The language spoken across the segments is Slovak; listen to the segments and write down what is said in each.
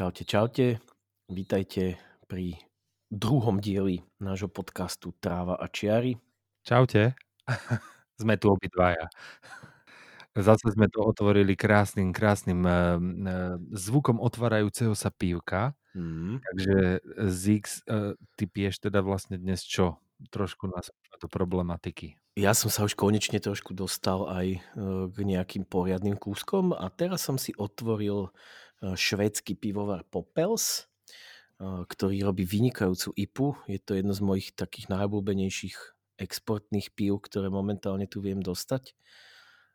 Čaute, čaute. Vítajte pri druhom dieli nášho podcastu Tráva a čiary. Čaute. sme tu obidvaja. Zase sme to otvorili krásnym, krásnym uh, uh, zvukom otvárajúceho sa pívka. Mm. Takže Zix, uh, ty piješ teda vlastne dnes čo? Trošku nás do problematiky. Ja som sa už konečne trošku dostal aj k nejakým poriadnym kúskom a teraz som si otvoril švédsky pivovar Popels, ktorý robí vynikajúcu IPu. Je to jedno z mojich takých najobľúbenejších exportných pív, ktoré momentálne tu viem dostať.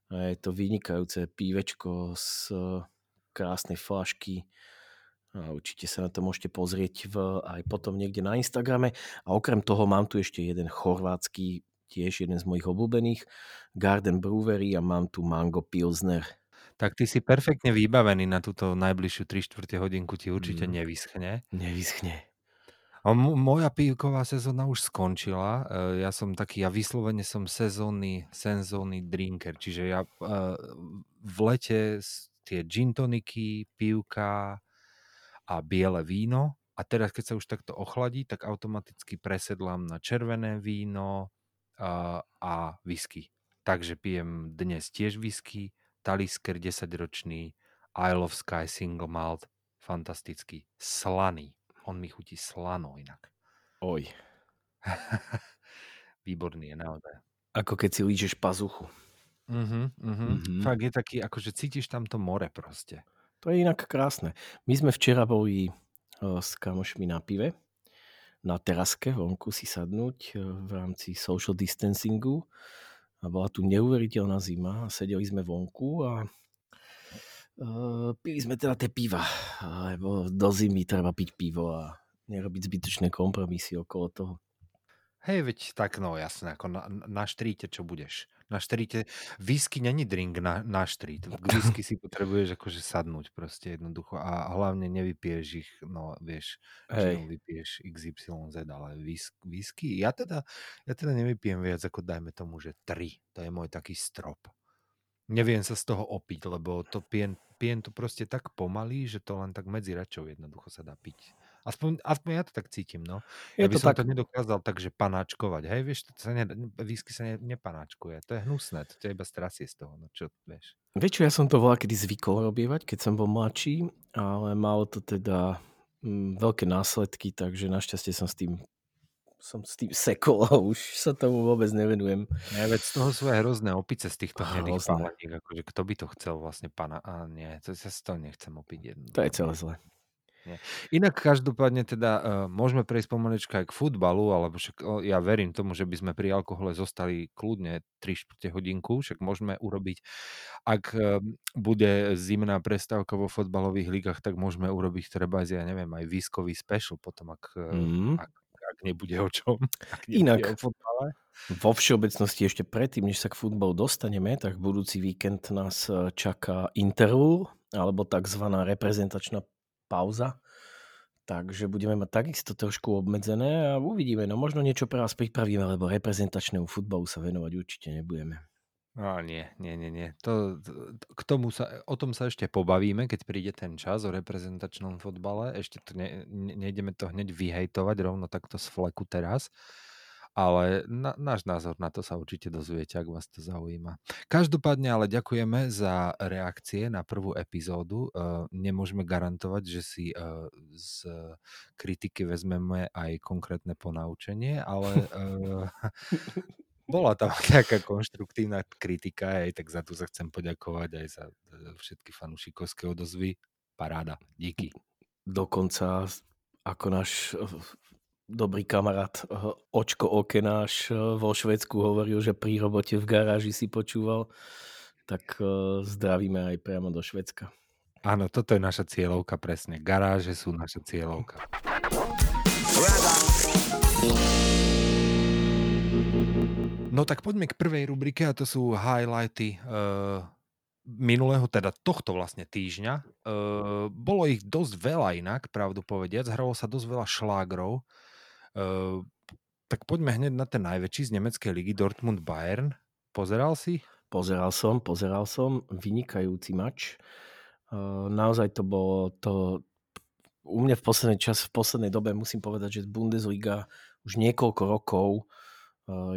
Je to vynikajúce pívečko z krásnej flašky. Určite sa na to môžete pozrieť v, aj potom niekde na Instagrame. A okrem toho mám tu ešte jeden chorvátsky, tiež jeden z mojich obľúbených, Garden Brewery a mám tu Mango Pilsner tak ty si perfektne vybavený na túto najbližšiu 3 čtvrte hodinku, ti určite mm. nevyschne. Nevyschne. A m- moja pívková sezóna už skončila. E, ja som taký, ja vyslovene som sezónny, sezónny drinker, čiže ja uh, v lete tie gin toniky, pívka a biele víno a teraz, keď sa už takto ochladí, tak automaticky presedlám na červené víno uh, a whisky. Takže pijem dnes tiež whisky, Talisker 10-ročný, Isle of Sky Single Malt, fantastický, slaný. On mi chutí slano inak. Oj. Výborný je naozaj. Ako keď si lížeš pazuchu. Uh-huh, uh-huh. Uh-huh. Fakt je taký, akože cítiš tam to more proste. To je inak krásne. My sme včera boli o, s kamošmi na pive na teraske vonku si sadnúť v rámci social distancingu a bola tu neuveriteľná zima a sedeli sme vonku a uh, pili sme teda tie piva, lebo do zimy treba piť pivo a nerobiť zbytočné kompromisy okolo toho. Hej, veď tak, no jasné, ako na, na štríte, čo budeš? Na štríte, whisky není drink na, na štrít. K whisky si potrebuješ akože sadnúť proste jednoducho a hlavne nevypiješ ich, no vieš, Hej. vypiješ XYZ, ale whisky, ja teda, ja teda nevypijem viac ako dajme tomu, že 3. To je môj taký strop. Neviem sa z toho opiť, lebo to pijem, pijem to proste tak pomaly, že to len tak medzi račou jednoducho sa dá piť. Aspoň, aspoň ja to tak cítim, no. Je ja by to som tak... to nedokázal tak, že panáčkovať. Hej, vieš, to sa ne, výsky sa ne, nepanáčkuje. To je hnusné, to ťa iba strasie z toho, no čo, vieš. Vieš ja som to volá kedy zvykol robievať, keď som bol mladší, ale malo to teda mm, veľké následky, takže našťastie som s tým som s tým sekol a už sa tomu vôbec nevenujem. Ja, veď z toho sú aj hrozné opice z týchto hnedých akože kto by to chcel vlastne pana, a nie, to ja si to nechcem opiť jedno. To je celé zle. Nie. Inak každopádne teda uh, môžeme prejsť pomalečka aj k futbalu, alebo však uh, ja verím tomu, že by sme pri alkohole zostali kľudne 3 hodinku, však môžeme urobiť, ak uh, bude zimná prestávka vo futbalových ligách, tak môžeme urobiť treba, ja neviem, aj výskový special potom, ak, mm. ak, ak nebude o čom. Ak Inak, o vo všeobecnosti ešte predtým, než sa k futbalu dostaneme, tak budúci víkend nás čaká intervú, alebo tzv. reprezentačná pauza. Takže budeme mať takisto trošku obmedzené a uvidíme. No možno niečo pre vás pripravíme, lebo reprezentačnému futbalu sa venovať určite nebudeme. No nie, nie, nie, nie. To, k tomu sa, o tom sa ešte pobavíme, keď príde ten čas o reprezentačnom futbale. Ešte to ne, ne, nejdeme to hneď vyhejtovať rovno takto z fleku teraz ale na, náš názor na to sa určite dozviete, ak vás to zaujíma. Každopádne ale ďakujeme za reakcie na prvú epizódu. Uh, nemôžeme garantovať, že si uh, z kritiky vezmeme aj konkrétne ponaučenie, ale uh, bola tam nejaká konštruktívna kritika, aj tak za to sa chcem poďakovať aj za všetky fanúšikovské odozvy. Paráda, díky. Dokonca ako náš dobrý kamarát eh, Očko Okenáš eh, vo Švedsku hovoril, že pri robote v garáži si počúval, tak eh, zdravíme aj priamo do Švedska. Áno, toto je naša cieľovka presne. Garáže sú naša cieľovka. No tak poďme k prvej rubrike a to sú highlighty uh, minulého, teda tohto vlastne týždňa. Uh, bolo ich dosť veľa inak, pravdu povediac. Hralo sa dosť veľa šlágrov. Uh, tak poďme hneď na ten najväčší z nemeckej ligy Dortmund-Bayern. Pozeral si? Pozeral som, pozeral som. Vynikajúci mač. Uh, naozaj to bolo to... U mňa v poslednej čas, v poslednej dobe musím povedať, že Bundesliga už niekoľko rokov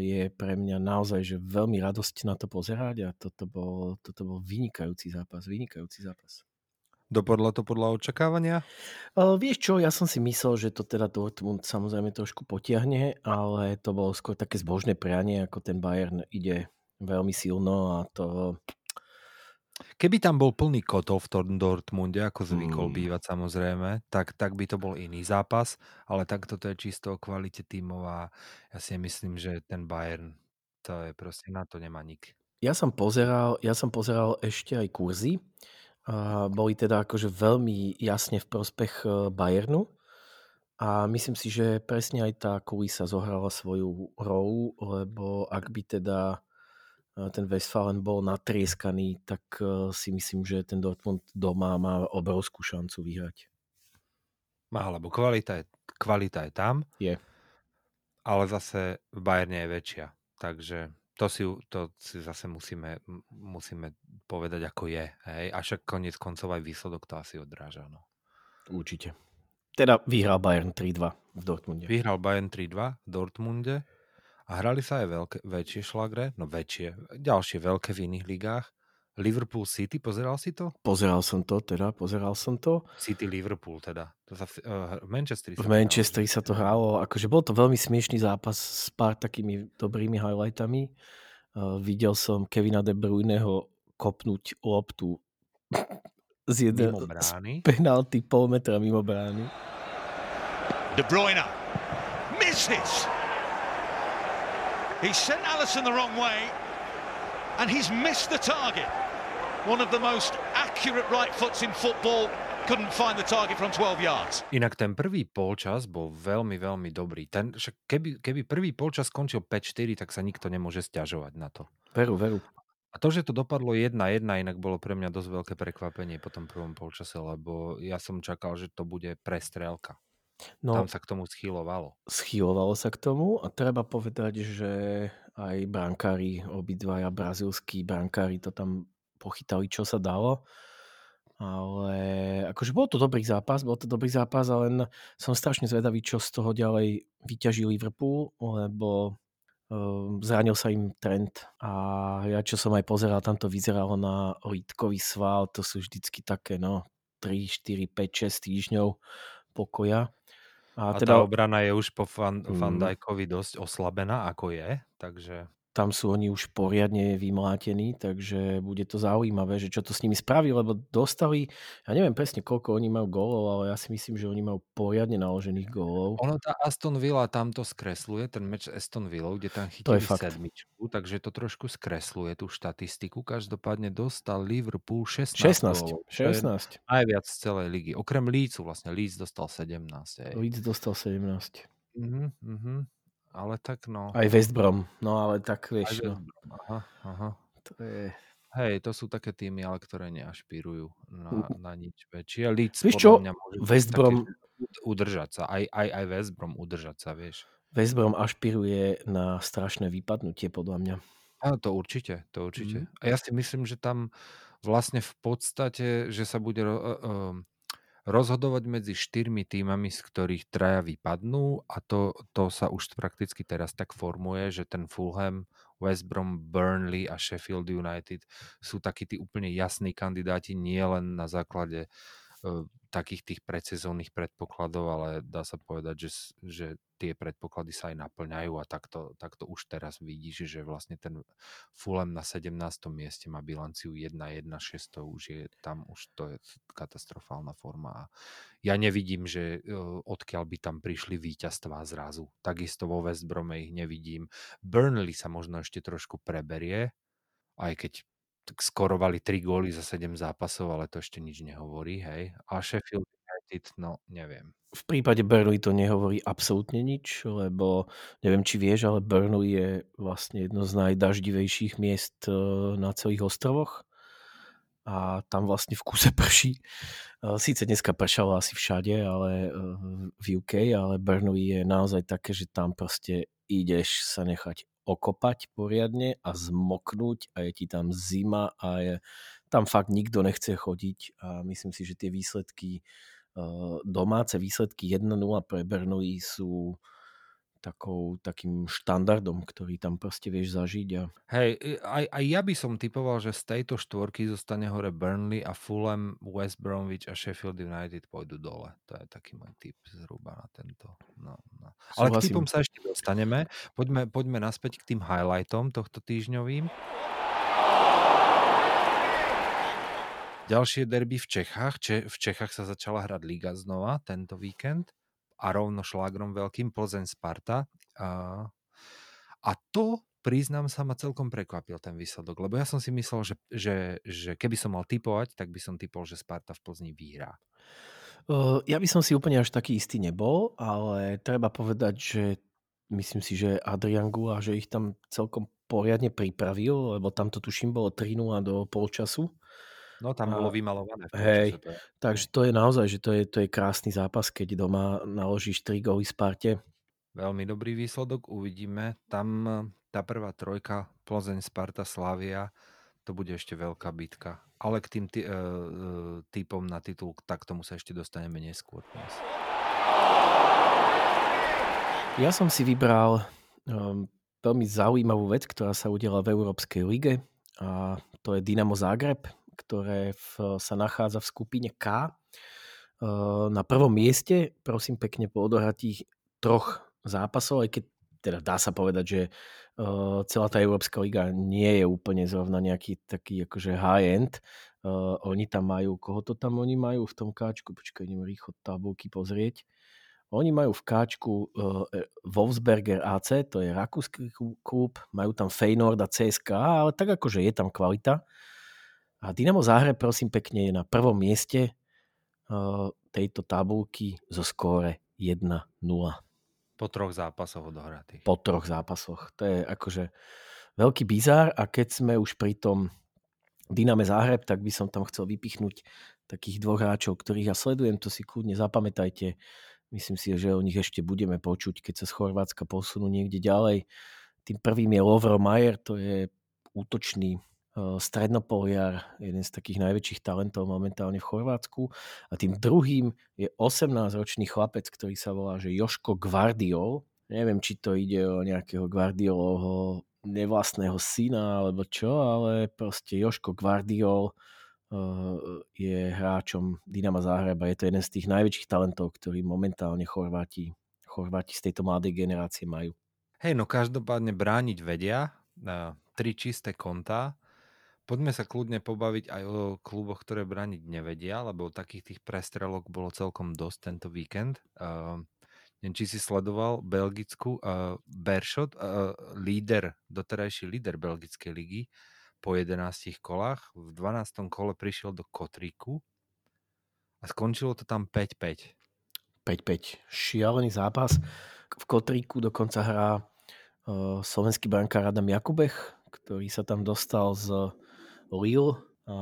je pre mňa naozaj že veľmi radosť na to pozerať a toto bol, toto bol vynikajúci zápas, vynikajúci zápas. Dopadlo to podľa očakávania? Uh, vieš čo, ja som si myslel, že to teda Dortmund samozrejme trošku potiahne, ale to bolo skôr také zbožné prianie, ako ten Bayern ide veľmi silno a to Keby tam bol plný kotov v tom Dortmunde, ako zvykol Hmm. bývať samozrejme, tak, tak by to bol iný zápas, ale tak toto je čisto o kvalite tímov a ja si myslím, že ten Bayern, to je proste, na to nemá nik. Ja som pozeral, ja som pozeral ešte aj kurzy. Boli teda akože veľmi jasne v prospech e, Bayernu. A myslím si, že presne aj tá kulisa zohrala svoju rolu, lebo ak by teda e, ten Westfalen bol natrieskaný, tak e, si myslím, že ten Dortmund doma má obrovskú šancu vyhrať. Má, lebo kvalita je, kvalita je tam, Je. ale zase v Bayerne je väčšia. Takže to si, to si zase musíme, musíme povedať, ako je. Hej? A však koniec koncov aj výsledok to asi odráža. No. Určite. Teda vyhral Bayern 3-2 v Dortmunde. Vyhral Bayern 3-2 v Dortmunde a hrali sa aj veľké, väčšie šlagre, no väčšie, ďalšie veľké v iných ligách. Liverpool City, pozeral si to? Pozeral som to, teda pozeral som to. City Liverpool teda. To sa, v, uh, v Manchesteri sa V. Manchesteri sa to hralo, akože bol to veľmi smiešný zápas s pár takými dobrými highlightami. Uh, videl som Kevina De Bruyneho kopnúť loptu z, jedne, z penalty pol metra mimo brány. De Bruyne misses. He sent Allison the wrong way and he's missed the target. One of the most accurate right foots in football couldn't find the target from 12 yards. Inak ten prvý polčas bol veľmi, veľmi dobrý. Ten, však keby, keby prvý polčas skončil 5-4, tak sa nikto nemôže stiažovať na to. Veru, veru. A to, že to dopadlo 1-1, inak bolo pre mňa dosť veľké prekvapenie po tom prvom polčase, lebo ja som čakal, že to bude prestrelka. No, Tam sa k tomu schylovalo. schylovalo sa k tomu a treba povedať, že aj brankári, obidvaja brazilskí brankári to tam pochytali, čo sa dalo. Ale akože bol to dobrý zápas, bol to dobrý zápas, ale len som strašne zvedavý, čo z toho ďalej vyťaží Liverpool, lebo um, zranil sa im trend a ja čo som aj pozeral, tam to vyzeralo na lítkový sval, to sú vždycky také no 3, 4, 5, 6 týždňov pokoja. A, A, tá teda obrana je už po Van, Van Mm. Dijkovi dosť oslabená, ako je, takže tam sú oni už poriadne vymlátení, takže bude to zaujímavé, že čo to s nimi spraví, lebo dostali, ja neviem presne koľko oni majú gólov, ale ja si myslím, že oni majú poriadne naložených gólov. ono tá Aston Villa tam to skresluje, ten meč Aston Villa, kde tam chytili sedmičku, takže to trošku skresluje tú štatistiku. Každopádne dostal Liverpool 16 16, gólov, čo je 16. najviac z celej ligy. Okrem Leedsu vlastne, Leeds dostal 17. Hej. Leeds dostal 17. Mhm, mhm. Ale tak no. Aj West Brom, no ale tak vieš, no, Aha, aha. to je... Hej, to sú také týmy, ale ktoré neašpirujú na, na nič väčšie. Leeds Vieš čo? mňa West Brom, udržať sa. Aj, aj, aj West Brom udržať sa, vieš. West Brom ašpiruje na strašné vypadnutie, podľa mňa. Áno, to určite, to určite. Mhm. A ja si myslím, že tam vlastne v podstate, že sa bude uh, um, rozhodovať medzi štyrmi týmami, z ktorých traja vypadnú a to, to sa už prakticky teraz tak formuje, že ten Fulham, West Brom, Burnley a Sheffield United sú takí tí úplne jasní kandidáti, nie len na základe takých tých predsezónnych predpokladov, ale dá sa povedať, že, že tie predpoklady sa aj naplňajú a takto, takto už teraz vidíš, že vlastne ten Fulham na 17. mieste má bilanciu 1-1, 6 to už je, tam už to je katastrofálna forma a ja nevidím, že e, odkiaľ by tam prišli víťazstvá zrazu. Takisto vo West Brome ich nevidím. Burnley sa možno ešte trošku preberie, aj keď skorovali 3 góly za 7 zápasov, ale to ešte nič nehovorí, hej. A Sheffield United, no neviem. V prípade Burnley to nehovorí absolútne nič, lebo neviem, či vieš, ale Burnley je vlastne jedno z najdaždivejších miest eh, na celých ostrovoch a tam vlastne v kuse prší. Eh, Síce dneska pršalo asi všade, ale eh, v UK, ale Burnley je naozaj také, že tam proste ideš sa nechať okopať poriadne a zmoknúť a je ti tam zima a je, tam fakt nikto nechce chodiť a myslím si, že tie výsledky, eh, domáce výsledky 1-0 pre Burnley sú takou, takým štandardom, ktorý tam proste vieš zažiť. A... Hej, aj, aj ja by som typoval, že z tejto štvorky zostane hore Burnley a Fulham, West Bromwich a Sheffield United pôjdu dole. To je taký môj typ zhruba na tento. No, no. Ale k Súhlasím. typom sa ešte dostaneme. Poďme, poďme naspäť k tým highlightom tohto týždňovým. Ďalšie derby v Čechách. Če, v Čechách sa začala hrať Liga znova tento víkend a rovno šlágrom veľkým Plzeň Sparta. A, to, priznám sa, ma celkom prekvapil ten výsledok, lebo ja som si myslel, že, že, že keby som mal typovať, tak by som typol, že Sparta v Plzni vyhrá. Ja by som si úplne až taký istý nebol, ale treba povedať, že myslím si, že Adrian Gula, že ich tam celkom poriadne pripravil, lebo tam to tuším bolo 3 do polčasu. No tam bolo vymalované. Hej, to je- Takže to je naozaj, že to je, to je krásny zápas, keď doma naložíš 3 góly Sparte. Veľmi dobrý výsledok, uvidíme. Tam eh, tá prvá trojka, Plzeň, Sparta, Slavia, to bude ešte veľká bitka. Ale k tým ty, uh, typom na titul, tak tomu sa ešte dostaneme neskôr dnes. Ja som si vybral um, veľmi zaujímavú vec, ktorá sa udiala v Európskej lige a to je Dynamo Zagreb, ktoré v, sa nachádza v skupine K. Na prvom mieste, prosím pekne, po odohratých troch zápasov, aj keď teda dá sa povedať, že celá tá Európska liga nie je úplne zrovna nejaký taký akože high-end. Oni tam majú, koho to tam oni majú v tom káčku? Počkaj, idem rýchlo tabulky pozrieť. Oni majú v káčku uh, Wolfsberger AC, to je rakúsky klu- klub, majú tam Feyenoord a CSKA, ale tak akože je tam kvalita. A Dynamo Záhre, prosím pekne, je na prvom mieste uh, tejto tabulky zo skóre 1-0 Po troch zápasoch odohratých. po troch zápasoch. To je akože veľký bizár a keď sme už pri tom Dyname Záhreb, tak by som tam chcel vypichnúť takých dvoch hráčov, ktorých ja sledujem, to si kľudne zapamätajte. Myslím si, že o nich ešte budeme počuť, keď sa z Chorvátska posunú niekde ďalej. Tým prvým je Lovro Majer, to je útočný eh, strednopoliar, jeden z takých najväčších talentov momentálne v Chorvátsku. A tým druhým je 18-ročný chlapec, ktorý sa volá že Joško Gvardiol. Neviem, či to ide o nejakého Gvardiolovho nevlastného syna alebo čo, ale proste Joško Gvardiol je hráčom Dynama Záhreba. Je to jeden z tých najväčších talentov, ktorý momentálne Chorváti, Chorváti z tejto mladej generácie majú. Hej, no každopádne brániť vedia. Tri čisté kontá. Poďme sa kľudne pobaviť aj o kluboch, ktoré brániť nevedia, lebo takých tých prestrelok bolo celkom dosť tento víkend. Uh, neviem, či si sledoval Belgickú uh, Bershot, uh, líder, doterajší líder Belgickej ligy po 11 kolách. V 12. kole prišiel do Kotríku a skončilo to tam 5-5. 5-5. Šialený zápas. V Kotríku dokonca hrá uh, slovenský brankár Adam Jakubech, ktorý sa tam dostal z Lille a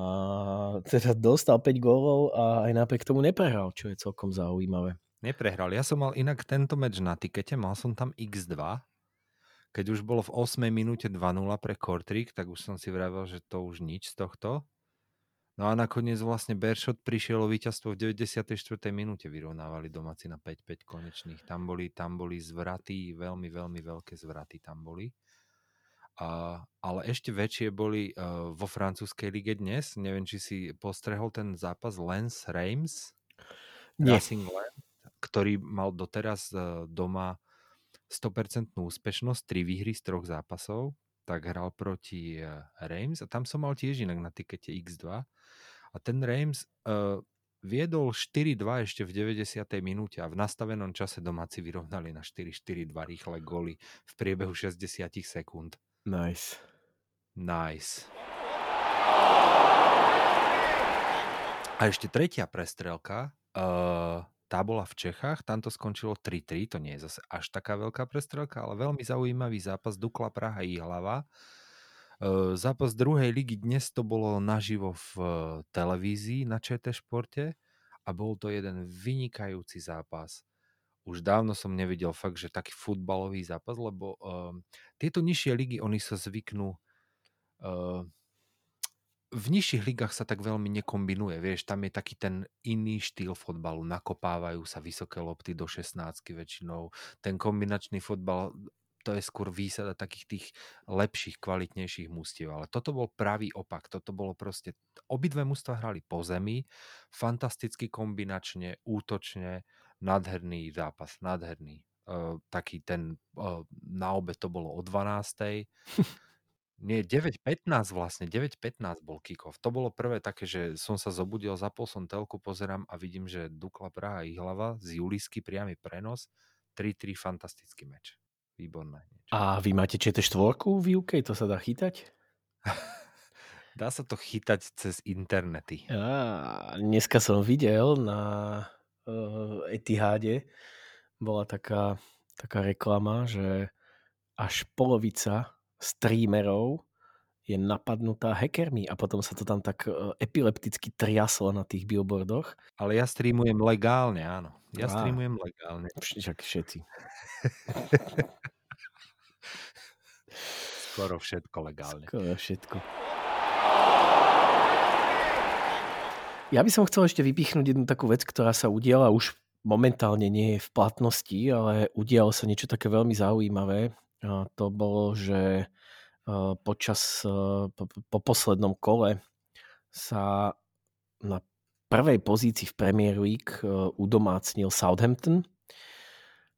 teda dostal 5 gólov a aj napriek tomu neprehral, čo je celkom zaujímavé. Neprehral. Ja som mal inak tento meč na tikete, mal som tam x2. Keď už bolo v 8 minúte 2-0 pre Kortrik, tak už som si vravel, že to už nič z tohto. No a nakoniec vlastne Bershot prišiel o víťazstvo v 94. minúte, vyrovnávali domáci na 5-5 konečných. Tam boli, tam boli zvraty, veľmi, veľmi veľké zvraty tam boli. A, ale ešte väčšie boli uh, vo francúzskej lige dnes. Neviem, či si postrehol ten zápas Lens Reims. Nie. Racing Lens, ktorý mal doteraz uh, doma 100% úspešnosť, 3 výhry z troch zápasov, tak hral proti uh, Reims a tam som mal tiež inak na tikete X2 a ten Reims uh, viedol 4-2 ešte v 90. minúte a v nastavenom čase domáci vyrovnali na 4-4-2 rýchle goly v priebehu 60 sekúnd. Nice. Nice. A ešte tretia prestrelka, uh, tá bola v Čechách, tam to skončilo 3-3, to nie je zase až taká veľká prestrelka, ale veľmi zaujímavý zápas Dukla Praha i hlava. Uh, eh, zápas druhej ligy dnes to bolo naživo v eh, televízii na ČT Športe a bol to jeden vynikajúci zápas. Už dávno som nevidel fakt, že taký futbalový zápas, lebo uh, tieto nižšie ligy, oni sa zvyknú uh, v nižších ligách sa tak veľmi nekombinuje, vieš, tam je taký ten iný štýl fotbalu, nakopávajú sa vysoké lopty do 16 väčšinou, ten kombinačný fotbal, to je skôr výsada takých tých lepších, kvalitnejších mústiev, ale toto bol pravý opak, toto bolo proste, obidve mústva hrali po zemi, fantasticky kombinačne, útočne, nádherný zápas, nádherný. Uh, taký ten, uh, na obe to bolo o 12. Nie, 9.15 vlastne, 9.15 bol kick-off. To bolo prvé také, že som sa zobudil, zapol som telku, pozerám a vidím, že Dukla Praha Ihlava z Julisky priamy prenos, 3-3 fantastický meč. Výborné. Niečo. A vy máte ČT štvorku v UK, to sa dá chytať? dá sa to chytať cez internety. Á, dneska som videl na uh, Etihade, bola taká, taká reklama, že až polovica streamerov je napadnutá hackermi a potom sa to tam tak e, epilepticky triaslo na tých billboardoch. Ale ja streamujem legálne, áno. Ja Á, streamujem legálne. Však všetci. Skoro všetko legálne. Skoro všetko. Ja by som chcel ešte vypichnúť jednu takú vec, ktorá sa udiala už momentálne nie je v platnosti, ale udialo sa niečo také veľmi zaujímavé. To bolo, že počas, po, po poslednom kole sa na prvej pozícii v Premier League udomácnil Southampton,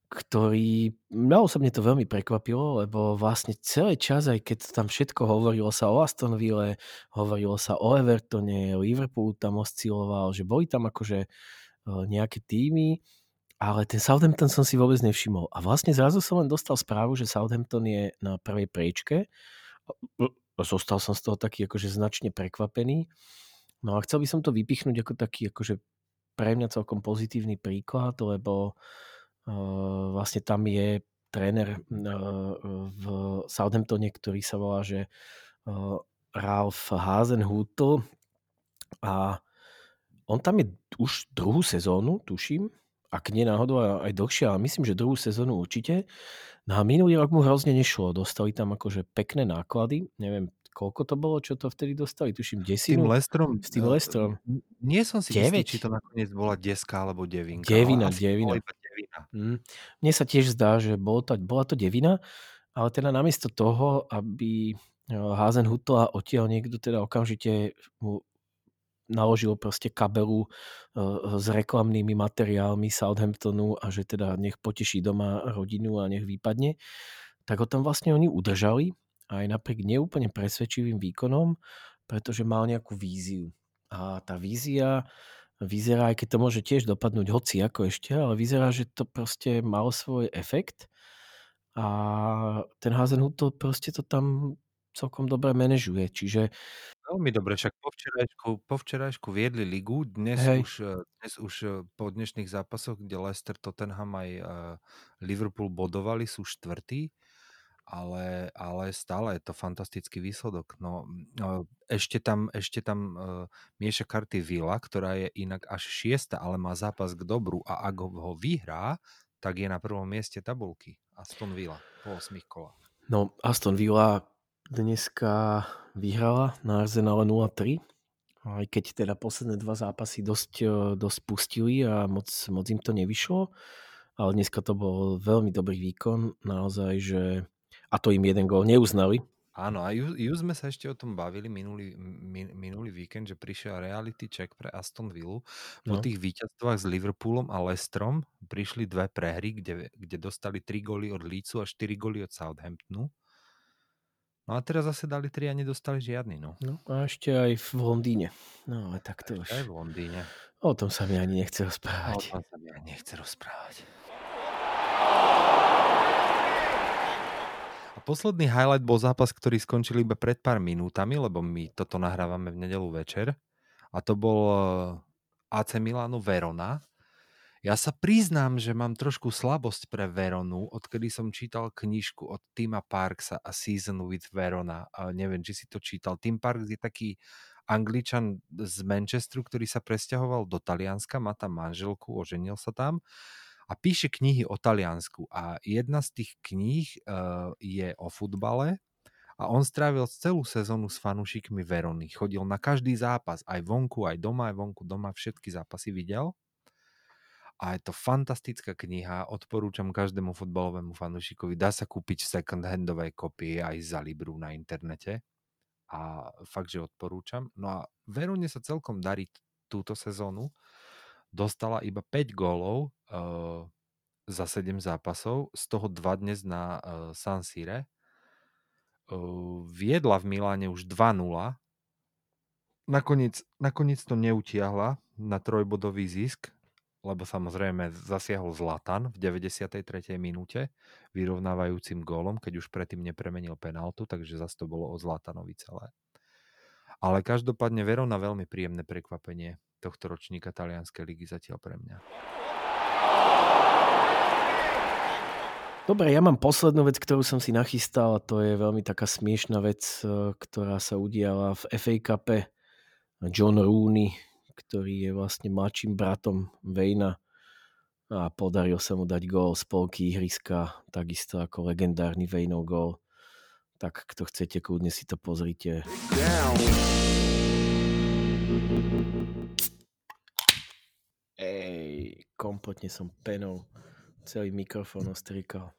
ktorý, mňa osobne to veľmi prekvapilo, lebo vlastne celý čas, aj keď tam všetko hovorilo sa o Aston Ville, hovorilo sa o Evertone, Liverpool tam osciloval, že boli tam akože nejaké týmy, ale ten Southampton som si vôbec nevšimol. A vlastne zrazu som len dostal správu, že Southampton je na prvej priečke. Zostal som z toho taký akože značne prekvapený. No a chcel by som to vypichnúť ako taký akože pre mňa celkom pozitívny príklad, lebo uh, vlastne tam je tréner uh, v Southamptone, ktorý sa volá, že uh, Ralph Hasenhutl a on tam je už druhú sezónu, tuším, ak nie náhodou aj dlhšie, ale myslím, že druhú sezónu určite. No a minulý rok mu hrozne nešlo. Dostali tam akože pekné náklady. Neviem, koľko to bolo, čo to vtedy dostali? Tuším, desinu. S tým Lestrom. S tým Lestrom. Nie som si 9. istý, či to nakoniec bola deska alebo devinka. Devina, devina. Devina. Mm. Mne sa tiež zdá, že bolo to, bola to devina, ale teda namiesto toho, aby Házen Hutla odtiaľ niekto teda okamžite mu naložil proste kabelu e, s reklamnými materiálmi Southamptonu a že teda nech poteší doma rodinu a nech vypadne, tak ho tam vlastne oni udržali aj napriek neúplne presvedčivým výkonom, pretože mal nejakú víziu. A tá vízia vyzerá, aj keď to môže tiež dopadnúť hoci ako ešte, ale vyzerá, že to proste malo svoj efekt a ten Hazenhut to proste to tam celkom dobre manažuje. Čiže Veľmi dobre, však po včerajšku, po včerajšku viedli ligu, dnes Hej. už, eh, dnes už eh, po dnešných zápasoch, kde Leicester, Tottenham aj eh, Liverpool bodovali, sú štvrtí, ale, ale stále je to fantastický výsledok. No, ešte tam, ešte tam mieša karty Villa, ktorá je inak až šiesta, ale má zápas k dobru a ak ho vyhrá, tak je na prvom mieste tabulky. Aston Villa po 8 kolách. No, Aston Villa dneska vyhrala na Arsenale 0-3. Aj keď teda posledné dva zápasy dosť, e, dosť pustili a moc, moc im to nevyšlo. Ale dneska to bol veľmi dobrý výkon. Naozaj, že... A to im jeden gól neuznali. Áno, a ju, ju sme sa ešte o tom bavili minulý, min, minulý víkend, že prišiel reality check pre Aston Villa. Po no. tých víťazstvách s Liverpoolom a Lestrom prišli dve prehry, kde, kde dostali 3 góly od Leedsu a 4 góly od Southamptonu. No a teraz zase dali tri a nedostali žiadny, no. No a ešte aj v Londýne. No ale tak to už... Aj v Londýne. O tom sa mi ani nechce rozprávať. O tom sa mi ani nechce rozprávať. Posledný highlight bol zápas, ktorý skončil iba pred pár minútami, lebo my toto nahrávame v nedelu večer. A to bol eh, AC Milano Verona. Ja sa priznám, že mám trošku slabosť pre Veronu, odkedy som čítal knižku od Tima Parksa a Season with Verona. A neviem, či si to čítal. Tim Parks je taký angličan z Manchesteru, ktorý sa presťahoval do Talianska, má tam manželku, oženil sa tam a píše knihy o Taliansku. A jedna z tých kníh uh, je o futbale a on strávil celú sezónu s fanúšikmi Verony. Chodil na každý zápas, aj vonku, aj doma, aj vonku, doma, všetky zápasy videl a je to fantastická kniha, odporúčam každému futbalovému fanúšikovi. Dá sa kúpiť v second-handovej kopii aj za Libru na internete a fakt, že odporúčam. No a Verone sa celkom darí túto sezónu. Dostala iba 5 gólov uh, za 7 zápasov, z toho 2 dnes na uh, San Sire. Uh, viedla v Miláne už 2-0. Nakoniec, nakoniec to neutiahla na trojbodový zisk, lebo samozrejme zasiahol Zlatan v 93. minúte vyrovnávajúcim gólom, keď už predtým nepremenil penaltu, takže zase to bolo o Zlatanovi celé. Ale každopádne Verona veľmi príjemné prekvapenie tohto ročníka talianskej ligy zatiaľ pre mňa. Dobre, ja mám poslednú vec, ktorú som si nachystal a to je veľmi taká smiešná vec, e, ktorá sa udiala v FA Cup. John Rooney ktorý je vlastne mladším bratom Vejna a podaril sa mu dať gól z polky ihriska, takisto ako legendárny Vejnov gól. Tak kto chcete, kľudne si to pozrite. Ej, kompletne som penou. Celý mikrofón ostrikal.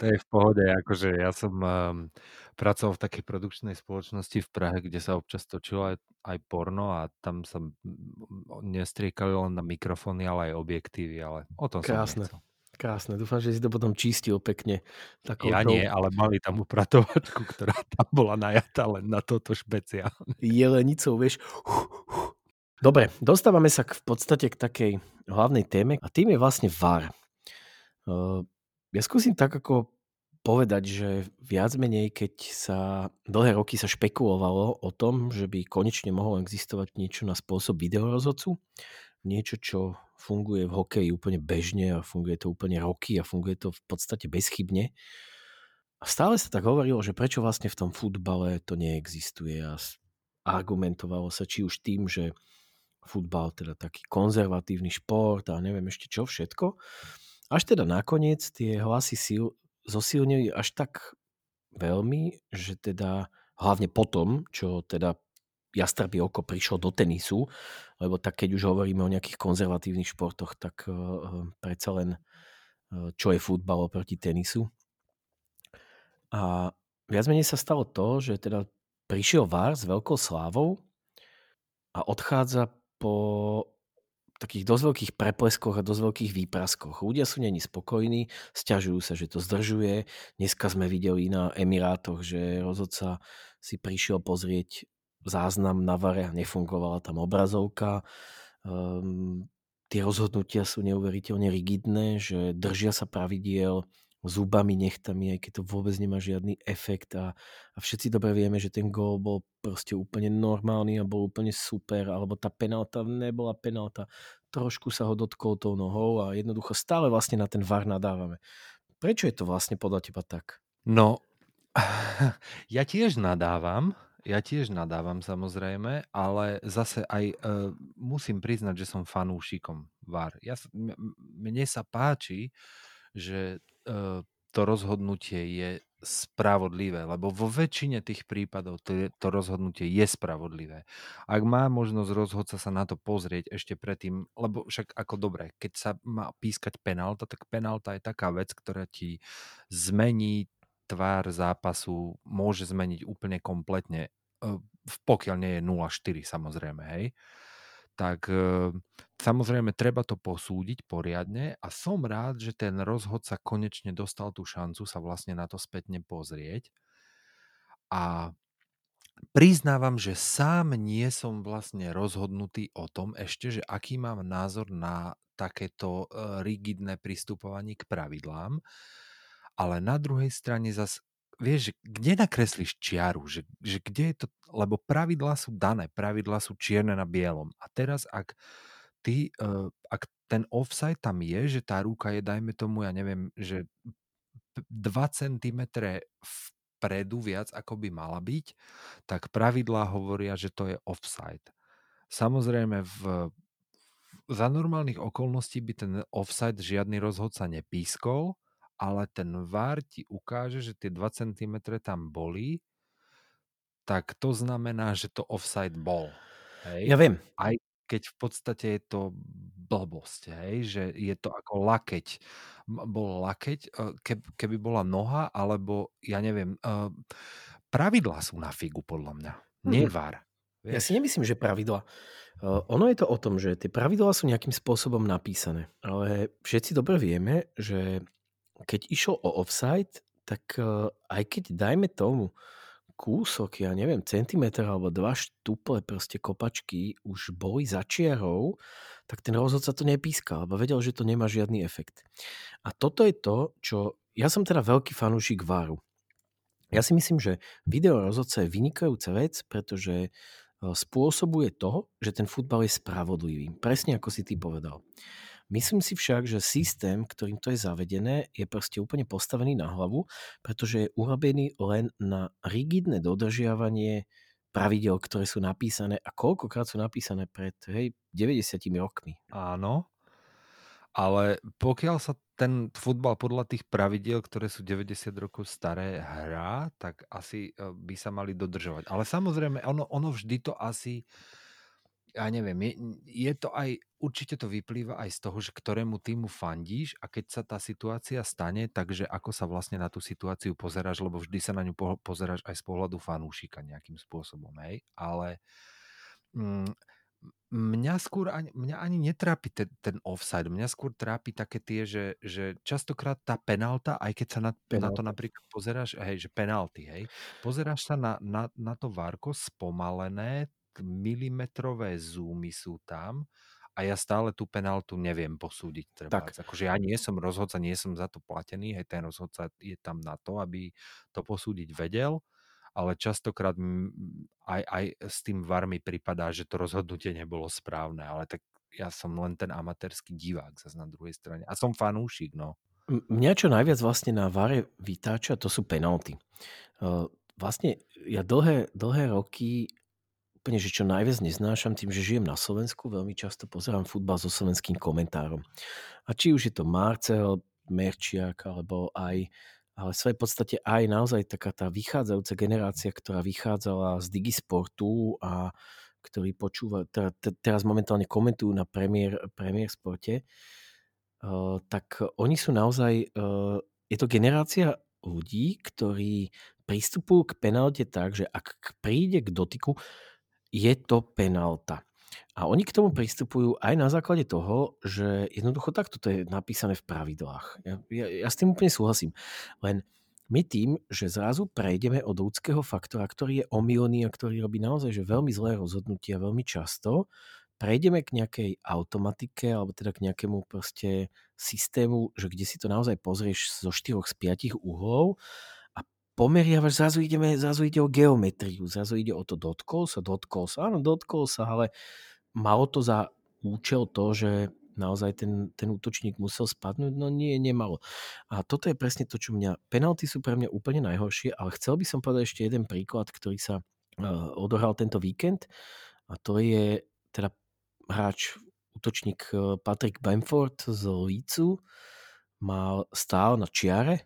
To je v pohode, akože ja som um, pracoval v takej produkčnej spoločnosti v Prahe, kde sa občas točilo aj, aj porno a tam sa nestriekali len na mikrofóny, ale aj objektívy, ale o tom Krásne. som nechcel. Krásne, dúfam, že si to potom čistil pekne. Takou ja nie, ale mali tam upratovačku, ktorá tam bola najatá len na toto špeciálne. Jelenicou, vieš. Dobre, dostávame sa k, v podstate k takej hlavnej téme a tým je vlastne VAR. Ja skúsim tak ako povedať, že viac menej, keď sa dlhé roky sa špekulovalo o tom, že by konečne mohlo existovať niečo na spôsob videorozhodcu, niečo, čo funguje v hokeji úplne bežne a funguje to úplne roky a funguje to v podstate bezchybne. A stále sa tak hovorilo, že prečo vlastne v tom futbale to neexistuje a argumentovalo sa či už tým, že futbal teda taký konzervatívny šport a neviem ešte čo všetko. Až teda nakoniec tie hlasy síl zosilnili až tak veľmi, že teda hlavne potom, čo teda Jastrabí oko prišlo do tenisu, lebo tak keď už hovoríme o nejakých konzervatívnych športoch, tak uh, predsa len uh, čo je futbal oproti tenisu. A viac menej sa stalo to, že teda prišiel VAR s veľkou slávou a odchádza po takých dosť veľkých prepleskoch a dosť veľkých výpraskoch. Ľudia sú není spokojní, stiažujú sa, že to zdržuje. Dneska sme videli na Emirátoch, že rozhodca si prišiel pozrieť záznam na vare a nefungovala tam obrazovka. Um, tie rozhodnutia sú neuveriteľne rigidné, že držia sa pravidiel, zubami, nechtami, aj keď to vôbec nemá žiadny efekt a, a všetci dobre vieme, že ten gól bol proste úplne normálny a bol úplne super, alebo tá penálta nebola penálta, trošku sa ho dotkol tou nohou a jednoducho stále vlastne na ten VAR nadávame. Prečo je to vlastne podľa teba tak? No, ja tiež nadávam, ja tiež nadávam samozrejme, ale zase aj e, musím priznať, že som fanúšikom VAR. Ja, mne sa páči, že to rozhodnutie je spravodlivé, lebo vo väčšine tých prípadov to, to rozhodnutie je spravodlivé. Ak má možnosť rozhodca sa na to pozrieť ešte predtým, lebo však ako dobre, keď sa má pískať penálta, tak penálta je taká vec, ktorá ti zmení tvár zápasu, môže zmeniť úplne kompletne, pokiaľ nie je 0-4 samozrejme, hej tak e, samozrejme treba to posúdiť poriadne a som rád, že ten rozhodca konečne dostal tú šancu sa vlastne na to spätne pozrieť. A priznávam, že sám nie som vlastne rozhodnutý o tom ešte, že aký mám názor na takéto e, rigidné pristupovanie k pravidlám, ale na druhej strane zas vieš, kde nakreslíš čiaru, že, že kde je to, lebo pravidlá sú dané, pravidlá sú čierne na bielom. A teraz, ak ty, uh, ak ten offside tam je, že tá ruka je, dajme tomu, ja neviem, že 2 cm vpredu viac, ako by mala byť, tak pravidlá hovoria, že to je offside. Samozrejme, v, za normálnych okolností by ten offside žiadny rozhodca nepískol, ale ten VAR ti ukáže, že tie 2 cm tam boli, tak to znamená, že to offside bol. Hej? Ja viem. Aj keď v podstate je to blbosť, hej? že je to ako lakeť. Bol lakeť, e, keby bola noha, alebo ja neviem, e, pravidlá sú na figu podľa mňa, nie Mhm. VAR. Ja Vieš? si nemyslím, že pravidla. Uh, ono je to o tom, že tie pravidlá sú nejakým spôsobom napísané. Ale všetci dobre vieme, že keď išlo o offside, tak uh, aj keď dajme tomu kúsok, ja neviem, centimetr alebo dva štuple proste kopačky už boli za čiarou, tak ten rozhodca to nepískal, lebo vedel, že to nemá žiadny efekt. A toto je to, čo... Ja som teda veľký fanúšik VARu. Ja si myslím, že video rozhodca je vynikajúca vec, pretože spôsobuje to, že ten futbal je spravodlivý. Presne ako si ty povedal. Myslím si však, že systém, ktorým to je zavedené, je proste úplne postavený na hlavu, pretože je urobený len na rigidné dodržiavanie pravidel, ktoré sú napísané a koľkokrát sú napísané pred hej, 90 rokmi. Áno, ale pokiaľ sa ten futbal podľa tých pravidiel, ktoré sú 90 rokov staré, hrá, tak asi e, by sa mali dodržovať. Ale samozrejme, ono, ono vždy to asi, ja neviem, je, je to aj, určite to vyplýva aj z toho, že ktorému týmu fandíš a keď sa tá situácia stane, takže ako sa vlastne na tú situáciu pozeráš, lebo vždy sa na ňu po, pozeráš aj z pohľadu fanúšika nejakým spôsobom, hej, ale mm, mňa skôr ani, mňa ani netrápi ten, ten offside. Mňa skôr trápi také tie, že, že častokrát tá penálta, aj keď sa na, na to napríklad pozeráš, hej, že penalty, hej, pozeráš sa na, na, na to várko spomalené, milimetrové zoomy sú tam a ja stále tú penáltu neviem posúdiť. Treba. Tak. Akože ja nie som rozhodca, nie som za to platený, hej, ten rozhodca je tam na to, aby to posúdiť vedel ale častokrát aj, aj s tým VAR mi pripadá, že to rozhodnutie nebolo správne, ale tak ja som len ten amatérsky divák zase na druhej strane. A som fanúšik, no. Mňa čo najviac vlastne na VARe vytáča, to sú penalty. Vlastne ja dlhé, dlhé roky úplne, že čo najviac neznášam tým, že žijem na Slovensku, veľmi často pozerám futbal so slovenským komentárom. A či už je to Marcel, Merčiak, alebo aj ale v svojej podstate aj naozaj taká tá vychádzajúca generácia, ktorá vychádzala z Digisportu a ktorí počúva, teda, teraz momentálne komentujú na Premier, Premier Sporte, uh, tak oni sú naozaj, uh, je to generácia ľudí, ktorí pristupujú k penalte tak, že ak príde k dotyku, je to penalta. A oni k tomu pristupujú aj na základe toho, že jednoducho takto to je napísané v pravidlách. Ja, ja, ja s tým úplne súhlasím. Len my tým, že zrazu prejdeme od ľudského faktora, ktorý je omylný a ktorý robí naozaj že veľmi zlé rozhodnutia veľmi často, prejdeme k nejakej automatike alebo teda k nejakému proste systému, že kde si to naozaj pozrieš zo 4 z 5 uhlov pomeriavaš, zrazu, ideme, zrazu ide o geometriu, zrazu ide o to dotkol sa, dotkol sa, áno, dotkol sa, ale malo to za účel to, že naozaj ten, ten útočník musel spadnúť? No nie, nemalo. A toto je presne to, čo mňa... Penalty sú pre mňa úplne najhoršie, ale chcel by som povedať ešte jeden príklad, ktorý sa uh, odohral tento víkend a to je teda hráč, útočník Patrick Bamford z Lícu mal stál na čiare,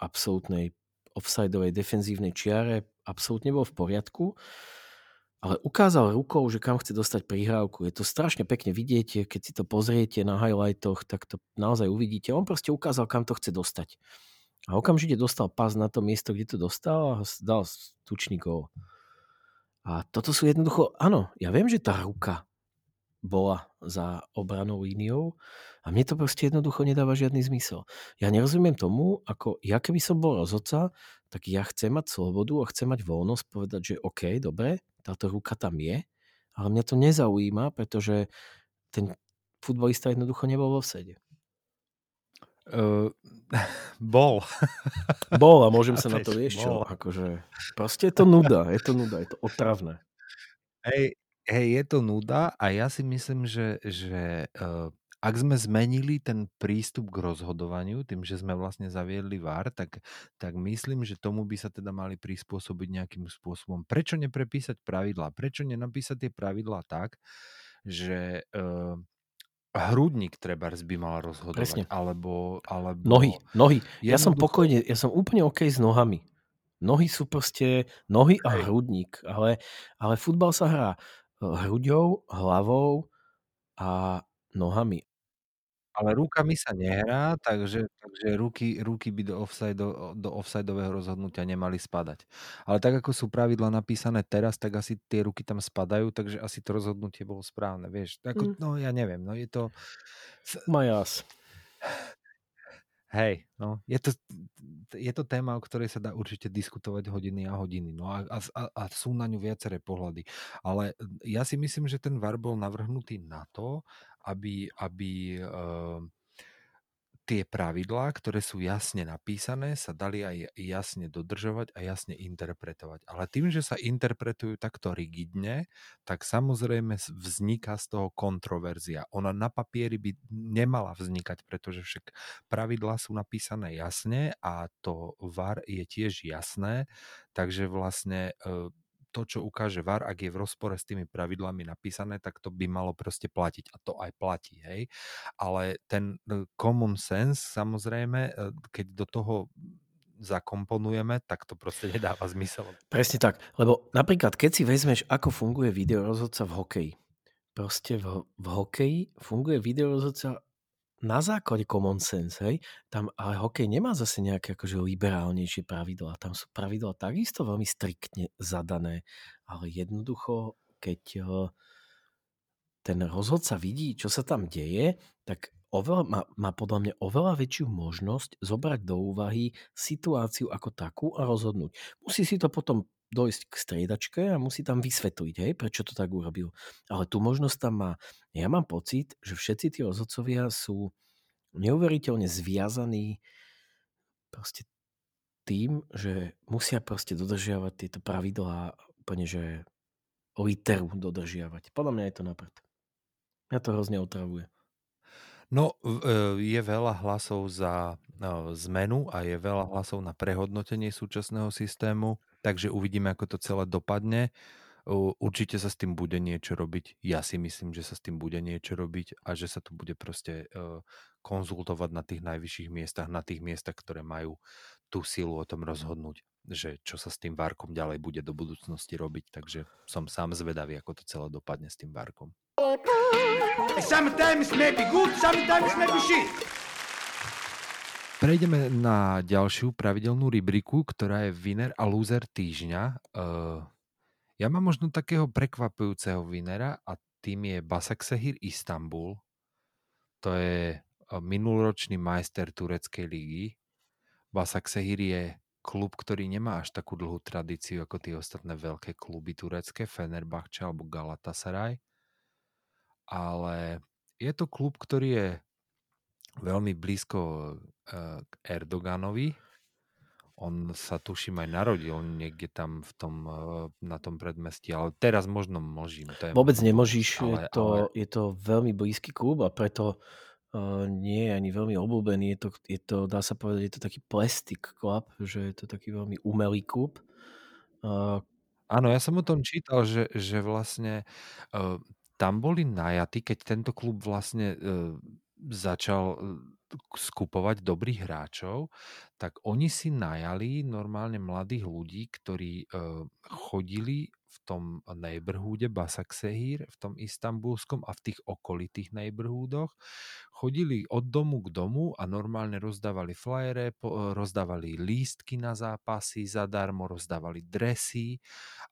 absolútnej offsideovej defenzívnej čiare, absolútne bol v poriadku ale ukázal rukou, že kam chce dostať prihrávku. Je to strašne pekne vidieť, keď si to pozriete na highlightoch, tak to naozaj uvidíte. On proste ukázal, kam to chce dostať. A okamžite dostal pas na to miesto, kde to dostal a dal tučný gól. A toto sú jednoducho, áno, ja viem, že tá ruka bola za obranou líniou a mne to proste jednoducho nedáva žiadny zmysel. Ja nerozumiem tomu, ako ja keby som bol rozhodca, tak ja chcem mať slobodu a chcem mať voľnosť povedať, že OK, dobre, táto ruka tam je, ale mňa to nezaujíma, pretože ten futbolista jednoducho nebol vo vsede. Uh, bol. Bol a môžem sa na to, vieš čo, akože, proste je to nuda, je to nuda, je to otravné. Hej, hej, je to nuda a ja si myslím, že, že uh, ak sme zmenili ten prístup k rozhodovaniu, tým, že sme vlastne zaviedli VAR, tak, tak myslím, že tomu by sa teda mali prispôsobiť nejakým spôsobom. Prečo neprepísať pravidlá? Prečo nenapísať tie pravidlá tak, že uh, hrudník trebárs by mal rozhodovať, Presne. alebo, alebo... Nohy, nohy. Ja som Jednoducho- pokojne, ja som úplne OK s nohami. Nohy sú proste nohy a hrudník, ale, ale futbal sa hrá hruďou, hlavou a nohami. Ale rukami sa nehrá, takže, takže ruky, ruky by do, offside, do offsideového rozhodnutia nemali spadať. Ale tak ako sú pravidla napísané teraz, tak asi tie ruky tam spadajú, takže asi to rozhodnutie bolo správne. Vieš, ako, Mm. no ja neviem, no je to... Majas. Hej, no, je to, je to téma, o ktorej sa dá určite diskutovať hodiny a hodiny. No a, a, a- sú na ňu viaceré pohľady. Ale ja si myslím, že ten VAR bol navrhnutý na to, aby, aby uh, tie pravidlá, ktoré sú jasne napísané, sa dali aj jasne dodržovať a jasne interpretovať. Ale tým, že sa interpretujú takto rigidne, tak samozrejme vzniká z toho kontroverzia. Ona na papieri by nemala vznikať, pretože však pravidlá sú napísané jasne a to VAR je tiež jasné, takže vlastne e, to, čo ukáže VAR, ak je v rozpore s tými pravidlami napísané, tak to by malo proste platiť. A to aj platí, hej. Ale ten e, common sense, samozrejme, e, keď do toho zakomponujeme, tak to proste nedáva zmysel. Presne tak. Lebo napríklad, keď si vezmeš, ako funguje videorozhodca v hokeji. Proste v, v hokeji funguje videorozhodca na základe common sense, hej? Tam, ale hokej nemá zase nejaké akože liberálnejšie pravidlá. Tam sú pravidlá takisto veľmi striktne zadané, ale jednoducho, keď eh, ten rozhodca vidí, čo sa tam deje, tak oveľa, má, má podľa mňa oveľa väčšiu možnosť zobrať do úvahy situáciu ako takú a rozhodnúť. Musí si to potom dojsť k striedačke a musí tam vysvetliť, hej, prečo to tak urobil. Ale tú možnosť tam má. Ja mám pocit, že všetci tí rozhodcovia sú neuveriteľne zviazaní proste tým, že musia proste dodržiavať tieto pravidlá úplne, že literu dodržiavať. Podľa mňa je to napred. Mňa to hrozne otravuje. No, e, je veľa hlasov za no, zmenu a je veľa hlasov na prehodnotenie súčasného systému, takže uvidíme, ako to celé dopadne. Určite sa s tým bude niečo robiť. Ja si myslím, že sa s tým bude niečo robiť a že sa to bude proste e, konzultovať na tých najvyšších miestach, na tých miestach, ktoré majú tú silu o tom rozhodnúť, že čo sa s tým várkom ďalej bude do budúcnosti robiť. Takže som sám zvedavý, ako to celé dopadne s tým várkom. Sometimes maybe good, sometimes maybe shit. Prejdeme na ďalšiu pravidelnú rubriku, ktorá je winner a loser týždňa. Uh, ja mám možno takého prekvapujúceho winnera a tým je Basaksehir Istanbul. To je uh, minuloročný majster tureckej ligy. Basaksehir je klub, ktorý nemá až takú dlhú tradíciu ako tie ostatné veľké kluby turecké, Fenerbahce alebo Galatasaray. Ale je to klub, ktorý je veľmi blízko eh, k Erdoganovi. On sa tuším aj narodil niekde tam v tom, eh, na tom predmestí, ale teraz možno mlžím. To je Vôbec možno nemožíš, blbosť, je, ale, to, ale, je to veľmi blízky klub a preto uh, nie je ani veľmi obľúbený. Je to, je to, dá sa povedať, je to taký plastic club, že je to taký veľmi umelý klub. Uh, áno, ja som o tom čítal, že, že vlastne uh, tam boli najatí, keď tento klub vlastne uh, začal uh, skupovať dobrých hráčov, tak oni si najali normálne mladých ľudí, ktorí uh, chodili v tom neighborhoode Basaksehir, v tom istambulskom a v tých okolitých neighborhoodoch. Chodili od domu k domu a normálne rozdávali flajere, po, rozdávali lístky na zápasy zadarmo, rozdávali dresy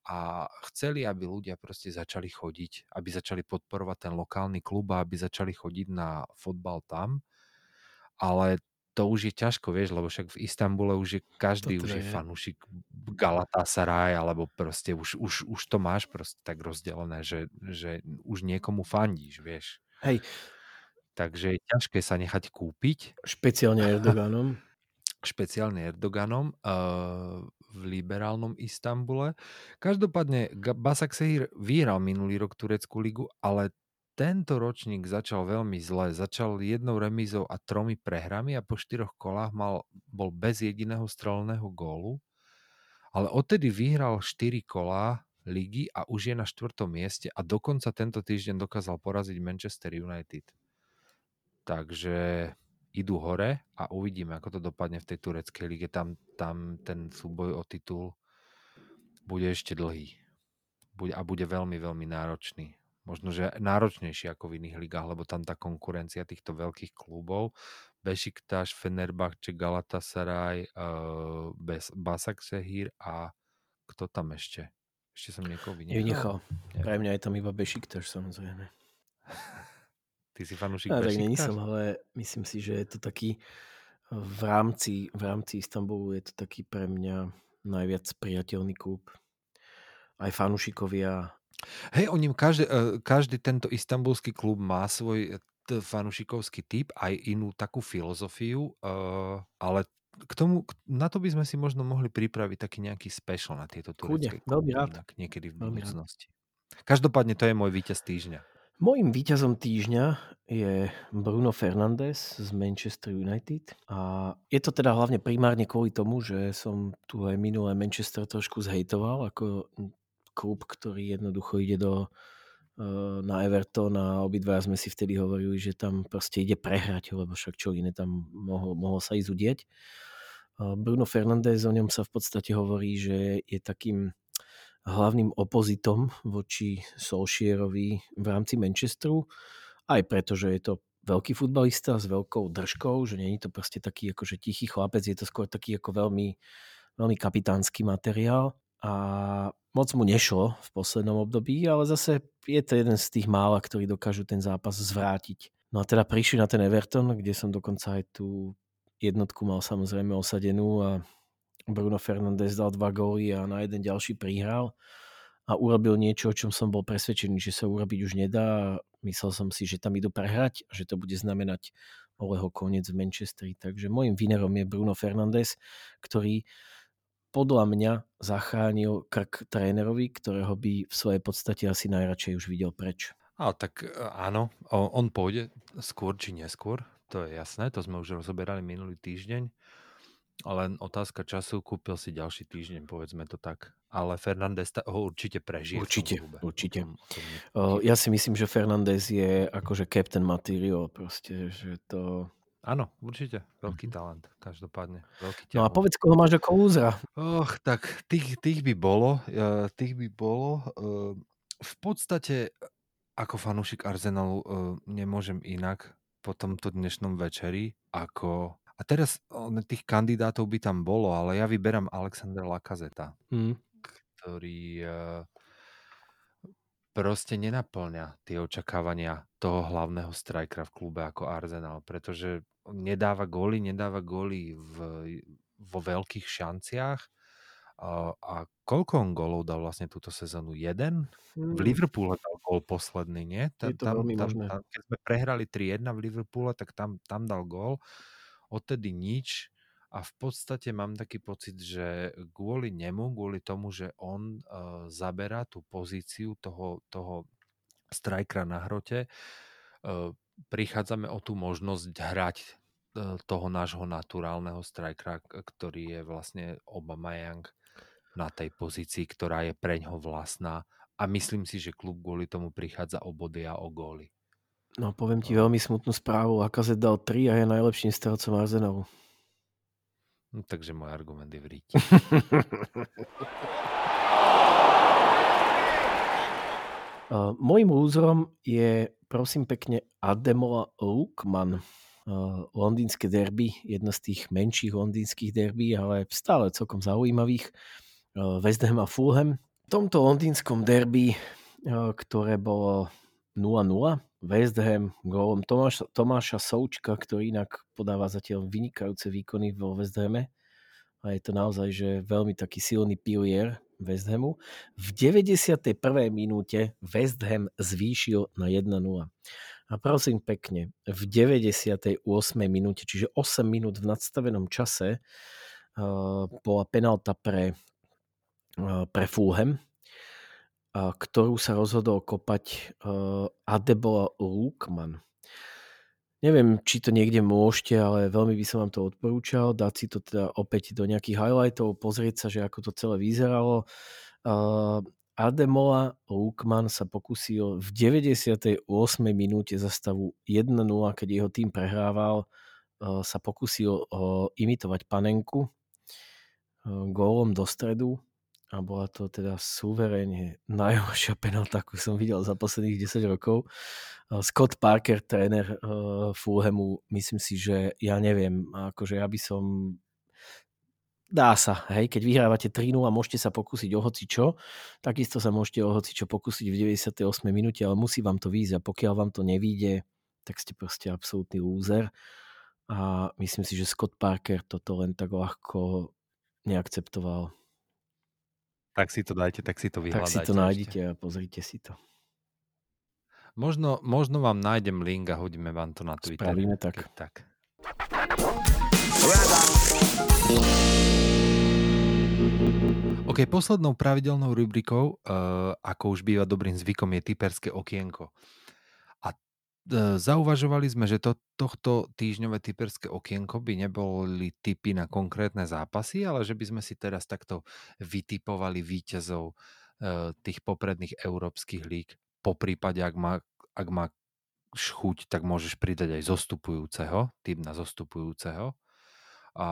a chceli, aby ľudia proste začali chodiť, aby začali podporovať ten lokálny klub a aby začali chodiť na fotbal tam. Ale to už je ťažko, vieš, lebo však v Istambule už je každý To už teda je je. fanúšik Galatasaray, alebo proste už, už, už to máš proste tak rozdelené, že, že už niekomu fandíš, vieš. hej, takže je ťažké sa nechať kúpiť. Špeciálne Erdoganom. Špeciálne Erdoganom uh, v liberálnom Istambule. Každopádne Basaksehir vyhral minulý rok Tureckú ligu, ale tento ročník začal veľmi zle. Začal jednou remízou a tromi prehrami a po štyroch kolách mal, bol bez jediného strelného gólu. Ale odtedy vyhral 4 kolá ligy a už je na štvrtom mieste a dokonca tento týždeň dokázal poraziť Manchester United. Takže idú hore a uvidíme, ako to dopadne v tej tureckej lige. Tam, tam ten súboj o titul bude ešte dlhý. Bude, a bude veľmi, veľmi náročný možno, že náročnejšie ako v iných ligách, lebo tam tá konkurencia týchto veľkých klubov, Bešiktaš, Fenerbahce, Galatasaray, uh, Basaksehir a kto tam ešte? Ešte som niekoho vynechal. Vynechal. Pre mňa je tam iba Bešiktaš, samozrejme. Ty si fanúšik Bešiktaš? tak není som, ale myslím si, že je to taký v rámci, v rámci Istanbulu je to taký pre mňa najviac priateľný klub. Aj fanúšikovia Hej, oni každý, e, každý tento istambulský klub má svoj e, fanušikovský typ, aj inú takú filozofiu, e, ale k tomu, na to by sme si možno mohli pripraviť taký nejaký special na tieto turecké kluby. niekedy v budúcnosti. Každopádne to je môj víťaz týždňa. Mojím víťazom týždňa je Bruno Fernandes z Manchester United a je to teda hlavne primárne kvôli tomu, že som tu aj minulé Manchester trošku zhejtoval ako klub, ktorý jednoducho ide do, eh, na Everton a obidva sme si vtedy hovorili, že tam proste ide prehrať, lebo však čo iné tam mohol, mohol sa ísť udieť. Bruno Fernández, o ňom sa v podstate hovorí, že je takým hlavným opozitom voči Solskjaerovi v rámci Manchesteru, aj preto, že je to veľký futbalista s veľkou držkou, že je to proste taký akože tichý chlapec, je to skôr taký ako veľmi, veľmi kapitánsky materiál a moc mu nešlo v poslednom období, ale zase je to jeden z tých mála, ktorí dokážu ten zápas zvrátiť. No a teda prišli na ten Everton, kde som dokonca aj tú jednotku mal samozrejme osadenú a Bruno Fernández dal dva góly a na jeden ďalší prihral a urobil niečo, o čom som bol presvedčený, že sa urobiť už nedá. Myslel som si, že tam idú prehrať a že to bude znamenať Oleho koniec v Manchesteri. Takže môjim vinerom je Bruno Fernández, ktorý podľa mňa zachránil krk trénerovi, ktorého by v svojej podstate asi najradšej už videl preč. A tak e, áno, on pôjde skôr či neskôr, to je jasné, to sme už rozoberali minulý týždeň. Len otázka času, kúpil si ďalší týždeň, povedzme to tak. Ale Fernández ho určite prežije. Určite, určite. O tom, o tom ja si myslím, že Fernández je akože captain material, proste, že to Áno, určite. Veľký mm-hmm. talent, každopádne. Veľký no a povedz, koho máš ako úzra. Och, tak tých, tých by bolo. Uh, tých by bolo. Uh, v podstate ako fanúšik Arsenalu uh, nemôžem inak po tomto dnešnom večeri ako... A teraz tých kandidátov by tam bolo, ale ja vyberám Alexandra Lakazeta, mm. ktorý uh, proste nenaplňa tie očakávania toho hlavného strajkera v klube ako Arsenal, pretože nedáva góly, nedáva góly v, vo veľkých šanciach. A, a koľko on gólov dal vlastne túto sezónu? Jeden? Hmm. V Liverpoole dal gól posledný, nie? Ta, Je to tam, tam, tam, keď sme prehrali 3-1 v Liverpoole, tak tam, tam dal gól. Odtedy nič a v podstate mám taký pocit, že kvôli nemu, kvôli tomu, že on uh, zaberá tú pozíciu toho, toho strajkra na hrote, uh, prichádzame o tú možnosť hrať uh, toho nášho naturálneho strajkra, ktorý je vlastne Obama Young na tej pozícii, ktorá je preňho vlastná a myslím si, že klub kvôli tomu prichádza o body a o góly. No poviem ti veľmi smutnú správu. Akazet dal 3 a je najlepším strelcom Arsenalu. No, takže môj argument je v ríti. uh, mojím lúzrom je, prosím pekne, Ademola Lukman. Uh, londýnske derby, jedno z tých menších londýnskych derby, ale stále celkom zaujímavých. Uh, West Ham a Fulham. V tomto londýnskom derby, ktoré bolo 0-0, West Ham gólom Tomáša, Tomáša Součka, ktorý inak podáva zatiaľ vynikajúce výkony vo West Hame. A je to naozaj že veľmi taký silný pilier West Hamu. V 91. minúte West Ham zvýšil na 1-0. A prosím pekne, v 98. minúte, čiže 8 minút v nadstavenom čase, uh, bola penálta pre, uh, pre Fulham, ktorú sa rozhodol kopať uh, Adebola Lukman. Neviem, či to niekde môžete, ale veľmi by som vám to odporúčal, dať si to teda opäť do nejakých highlightov, pozrieť sa, že ako to celé vyzeralo. Uh, Ademola Lukman sa pokusil v 98. minúte za stavu 1-0, keď jeho tým prehrával, uh, sa pokusil imitovať panenku gólom do stredu a bola to teda suverénne najhoršia penálta, akú som videl za posledných 10 rokov. Scott Parker, tréner uh, Fulhamu, myslím si, že ja neviem, akože ja by som dá sa, hej, keď vyhrávate 3-0 a môžete sa pokúsiť o hoci čo, takisto sa môžete o hoci čo pokúsiť v 98. minúte, ale musí vám to výjsť a pokiaľ vám to nevíde, tak ste proste absolútny lúzer a myslím si, že Scott Parker toto len tak ľahko neakceptoval. Tak si to dajte, tak si to vyhľadajte. Tak si to nájdete a pozrite si to. Možno, možno vám nájdem link a hodíme vám to na Twitter. Spravíme tak. Tak. OK, poslednou pravidelnou rubrikou, uh, ako už býva dobrým zvykom, je typerské okienko. Uh, zauvažovali sme, že to, tohto týždňové typerské okienko by neboli typy na konkrétne zápasy, ale že by sme si teraz takto vytipovali víťazov uh, tých popredných európskych líg. Po prípade, ak má, ak má chuť, tak môžeš pridať aj zostupujúceho, typ na zostupujúceho. A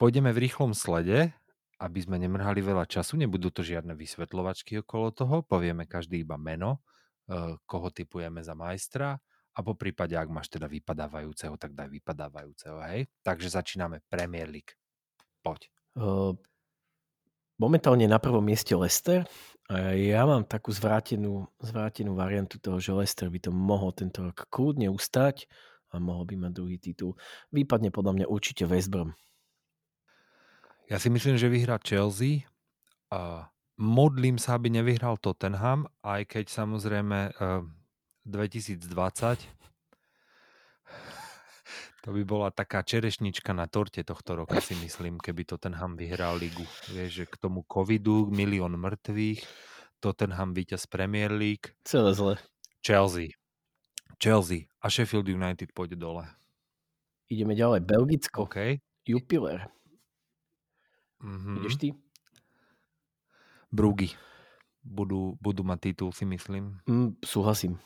pôjdeme v rýchlom slede, aby sme nemrhali veľa času, nebudú to žiadne vysvetľovačky okolo toho, povieme každý iba meno, koho typujeme za majstra a po prípade, ak máš teda vypadávajúceho, tak daj vypadávajúceho, hej? Takže začíname Premier League. Poď. Uh, momentálne na prvom mieste Leicester a ja mám takú zvrátenú, zvrátenú variantu toho, že Leicester by to mohol tento rok kľudne ustať a mohol by mať druhý titul. Výpadne podľa mňa určite West Brom. Ja si myslím, že vyhrá Chelsea. A modlím sa, aby nevyhral Tottenham, aj keď samozrejme uh, 2020 to by bola taká čerešnička na torte tohto roka, si myslím, keby Tottenham vyhral ligu. Vieš, že k tomu covidu milión mŕtvych, Tottenham víťaz Premier League. Celé zle. Chelsea. Chelsea a Sheffield United pôjde dole. Ideme ďalej. Belgicko. OK. Jupiler. Mm-hmm. Ideš ty? Brugy. Budú, budú mať titul, si myslím. Mm, súhlasím.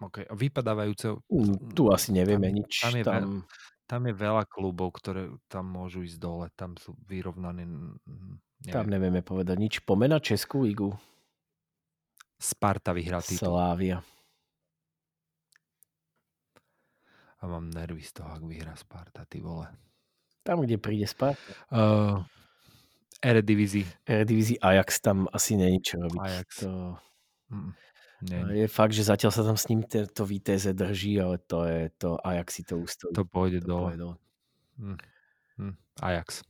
OK. A vypadávajúce... Mm, tu asi nevieme tam, nič. Tam je, tam... Veľa, tam je veľa klubov, ktoré tam môžu ísť dole. Tam sú vyrovnané... Neviem. Tam nevieme povedať nič. Pomena Českú ligu. Sparta vyhrá titul. Slávia. A mám nervy z toho, ak vyhrá Sparta, ty vole. Tam, kde príde Sparta. Uh, Eredivizi. Eredivizi Ajax tam asi není čo robiť. Ajax. To... Mm, nie. Je fakt, že zatiaľ sa tam s ním to VTZ drží, ale to je to Ajax si to ustojí. To pôjde to dole. Dole. Mm, mm, Ajax.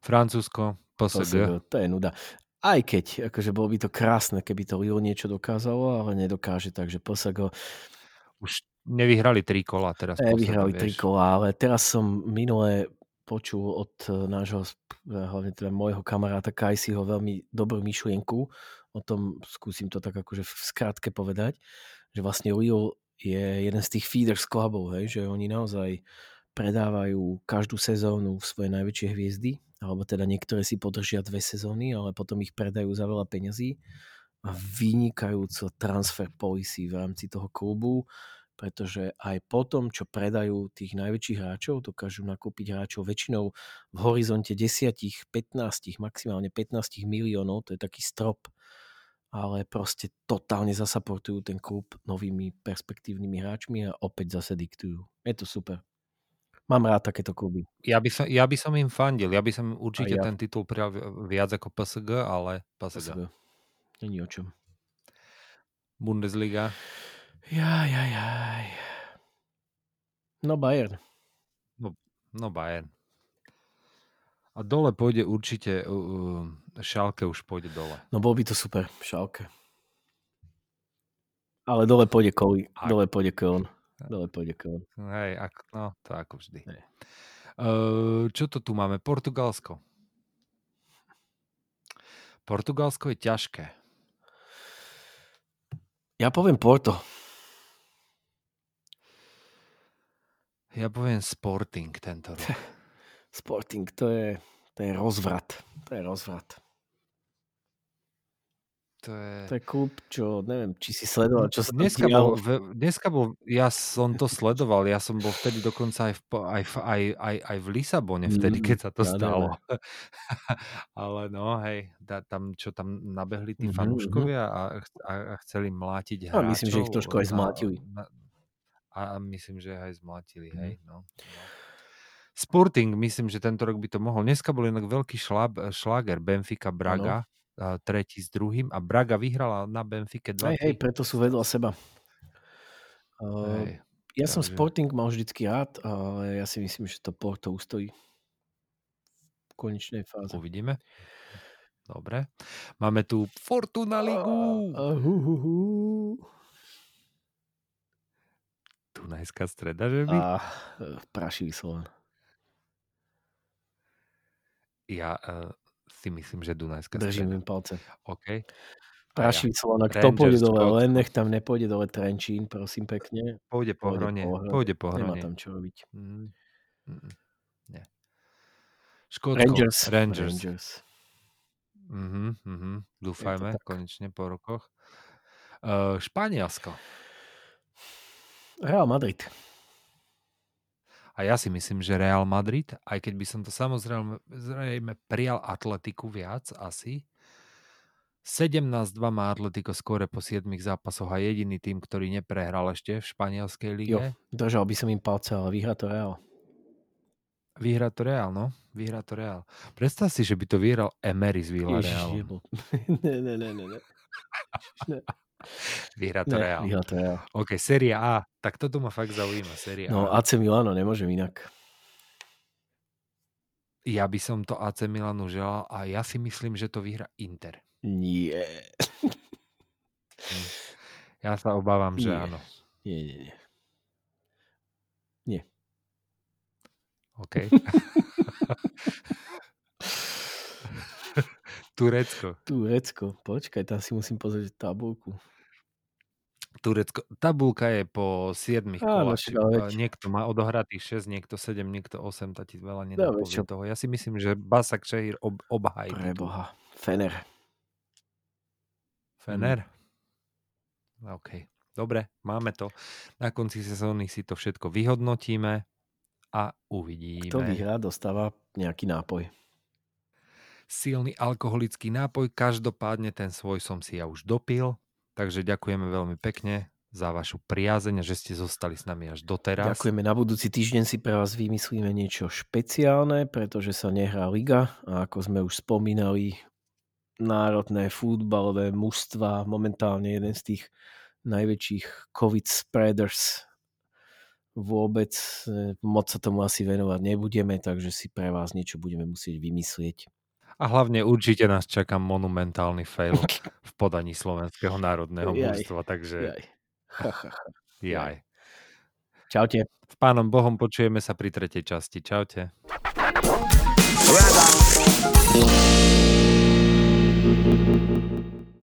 Francúzsko, PSG. To je nuda. Aj keď, akože bolo by to krásne, keby to Lille niečo dokázalo, ale nedokáže, takže PSG... Už nevyhrali tri kola teraz. Nevyhrali tri kola, ale teraz som minule počul od eh, nášho, hlavne teda môjho kamaráta Kajsiho veľmi dobrú myšlienku, o tom skúsim to tak akože v skratke povedať, že vlastne Lille je jeden z tých feeders clubov, hej, že oni naozaj predávajú každú sezónu svoje najväčšie hviezdy, alebo teda niektoré si podržia dve sezóny, ale potom ich predajú za veľa peňazí. A vynikajúco transfer policy v rámci toho klubu, pretože aj po tom, čo predajú tých najväčších hráčov, dokážu nakúpiť hráčov väčšinou v horizonte 10, 15, maximálne 15 miliónov, to je taký strop, ale proste totálne zasaportujú ten klub novými perspektívnymi hráčmi a opäť zase diktujú. Je to super. Mám rád takéto kluby. Ja by, som, ja by som im fandil. Ja by som určite ja. ten titul prijal viac ako PSG, ale PSG. PSG. Není o čom. Bundesliga. Jaj, jaj, jaj. No Bayern. No, no Bayern. A dole pôjde určite, uh, Šalke už pôjde dole. No bol by to super, Šalke. Ale dole pôjde Koli, Ak- dole pôjde Köln. Dole pôjde Köln. Hej, ak, no, to ako vždy. Hej. Uh, čo to tu máme? Portugalsko. Portugalsko je ťažké. Ja poviem Porto. Ja poviem Sporting tento rok. Sporting, to je, to je rozvrat. To je rozvrat. To je... To je klub, čo neviem, či si sledoval, čo sa Dneska bol, dneska bol, ja som to sledoval, ja som bol vtedy dokonca aj v, aj, v- aj, aj, aj v Lisabone, vtedy, Mm, keď sa to nádherné. stalo. Ale no, hej, da, tam, čo tam nabehli tí Mhm, fanúškovia a, ch- a, a chceli mlátiť A hráčov. myslím, že ich trošku aj zmlátili. na- A myslím, že aj zmlátili, Mhm. hej, no. no. Sporting, myslím, že tento rok by to mohol. Dneska bol inak veľký šlab, šláger Benfica Braga, a tretí s druhým a Braga vyhrala na Benfike 2 Hej, hej, preto sú vedľa seba. Uh, Hej, ja som takže- Sporting mal vždycky rád, ale ja si myslím, že to Porto ustojí v konečnej fáze. Uvidíme. Dobre. Máme tu Fortuna Ligu. Uh, hu, hu, hu. Dunajská streda, že by? A uh, prašivý Slovan. Ja uh, si myslím, že Dunajská Držím streda. im palce. OK. A ja. Prašivý Slovan, ak to pôjde dole, len nech tam nepôjde dole Trenčín, prosím pekne. Pôjde po hrone. Pôjde po Nemá hrone. tam čo robiť. Mm, mm, nie. Škótsko. Rangers. Rangers. Rangers. Mhm, mhm. Dúfajme, konečne po rokoch. Uh, Španielsko. Real Madrid. A ja si myslím, že Real Madrid, aj keď by som to samozrejme zrejme prijal Atletiku viac asi, 17-2 má Atletico skore po 7 zápasoch a jediný tým, ktorý neprehral ešte v španielskej lige. Jo, držal by som im palce, ale vyhrá to Real. Vyhrá to Real, no. Vyhrá to Real. Predstav si, že by to vyhral Emery z Ježiš, Villareal. jebo. ne, ne, ne, ne, ne. Vyhrá to ne Real. vyhrá to Real. OK, Serie A. Tak toto ma fakt zaujíma. Serie No A. AC Milano, nemôžem inak. Ja by som to AC Milanu želal a ja si myslím, že to vyhra Inter. Nie. Ja sa obávam, že Nie. áno. Nie, nie, nie. OK. Turecko. Turecko, počkaj, tam si musím pozrieť tabulku. Turecko. Tabulka je po 7 Áno, kolách. Niekto má odohratých 6, niekto 7, niekto 8, tá ti veľa No, nenapovie toho. Ja si myslím, že Basak Šehir ob, obhají. Preboha. Fener. Fener? OK. Dobre, máme to. Na konci sezóny si to všetko vyhodnotíme a uvidíme. Kto vyhrá, dostáva nejaký nápoj. silný alkoholický nápoj. Každopádne ten svoj som si ja už dopil, takže ďakujeme veľmi pekne za vašu priazeň že ste zostali s nami až doteraz. Ďakujeme. Na budúci týždeň si pre vás vymyslíme niečo špeciálne, pretože sa nehrá liga a ako sme už spomínali, národné futbalové mužstva, momentálne jeden z tých najväčších covid spreaders vôbec. e, Moc sa tomu asi venovať nebudeme, takže si pre vás niečo budeme musieť vymyslieť. A hlavne určite nás čaká monumentálny fail v podaní slovenského národného Jaj, mužstva, takže Jaj. Ha, ha, ha. jaj. Čaute. S pánom Bohom počujeme sa pri tretej časti. Čaute. Rada.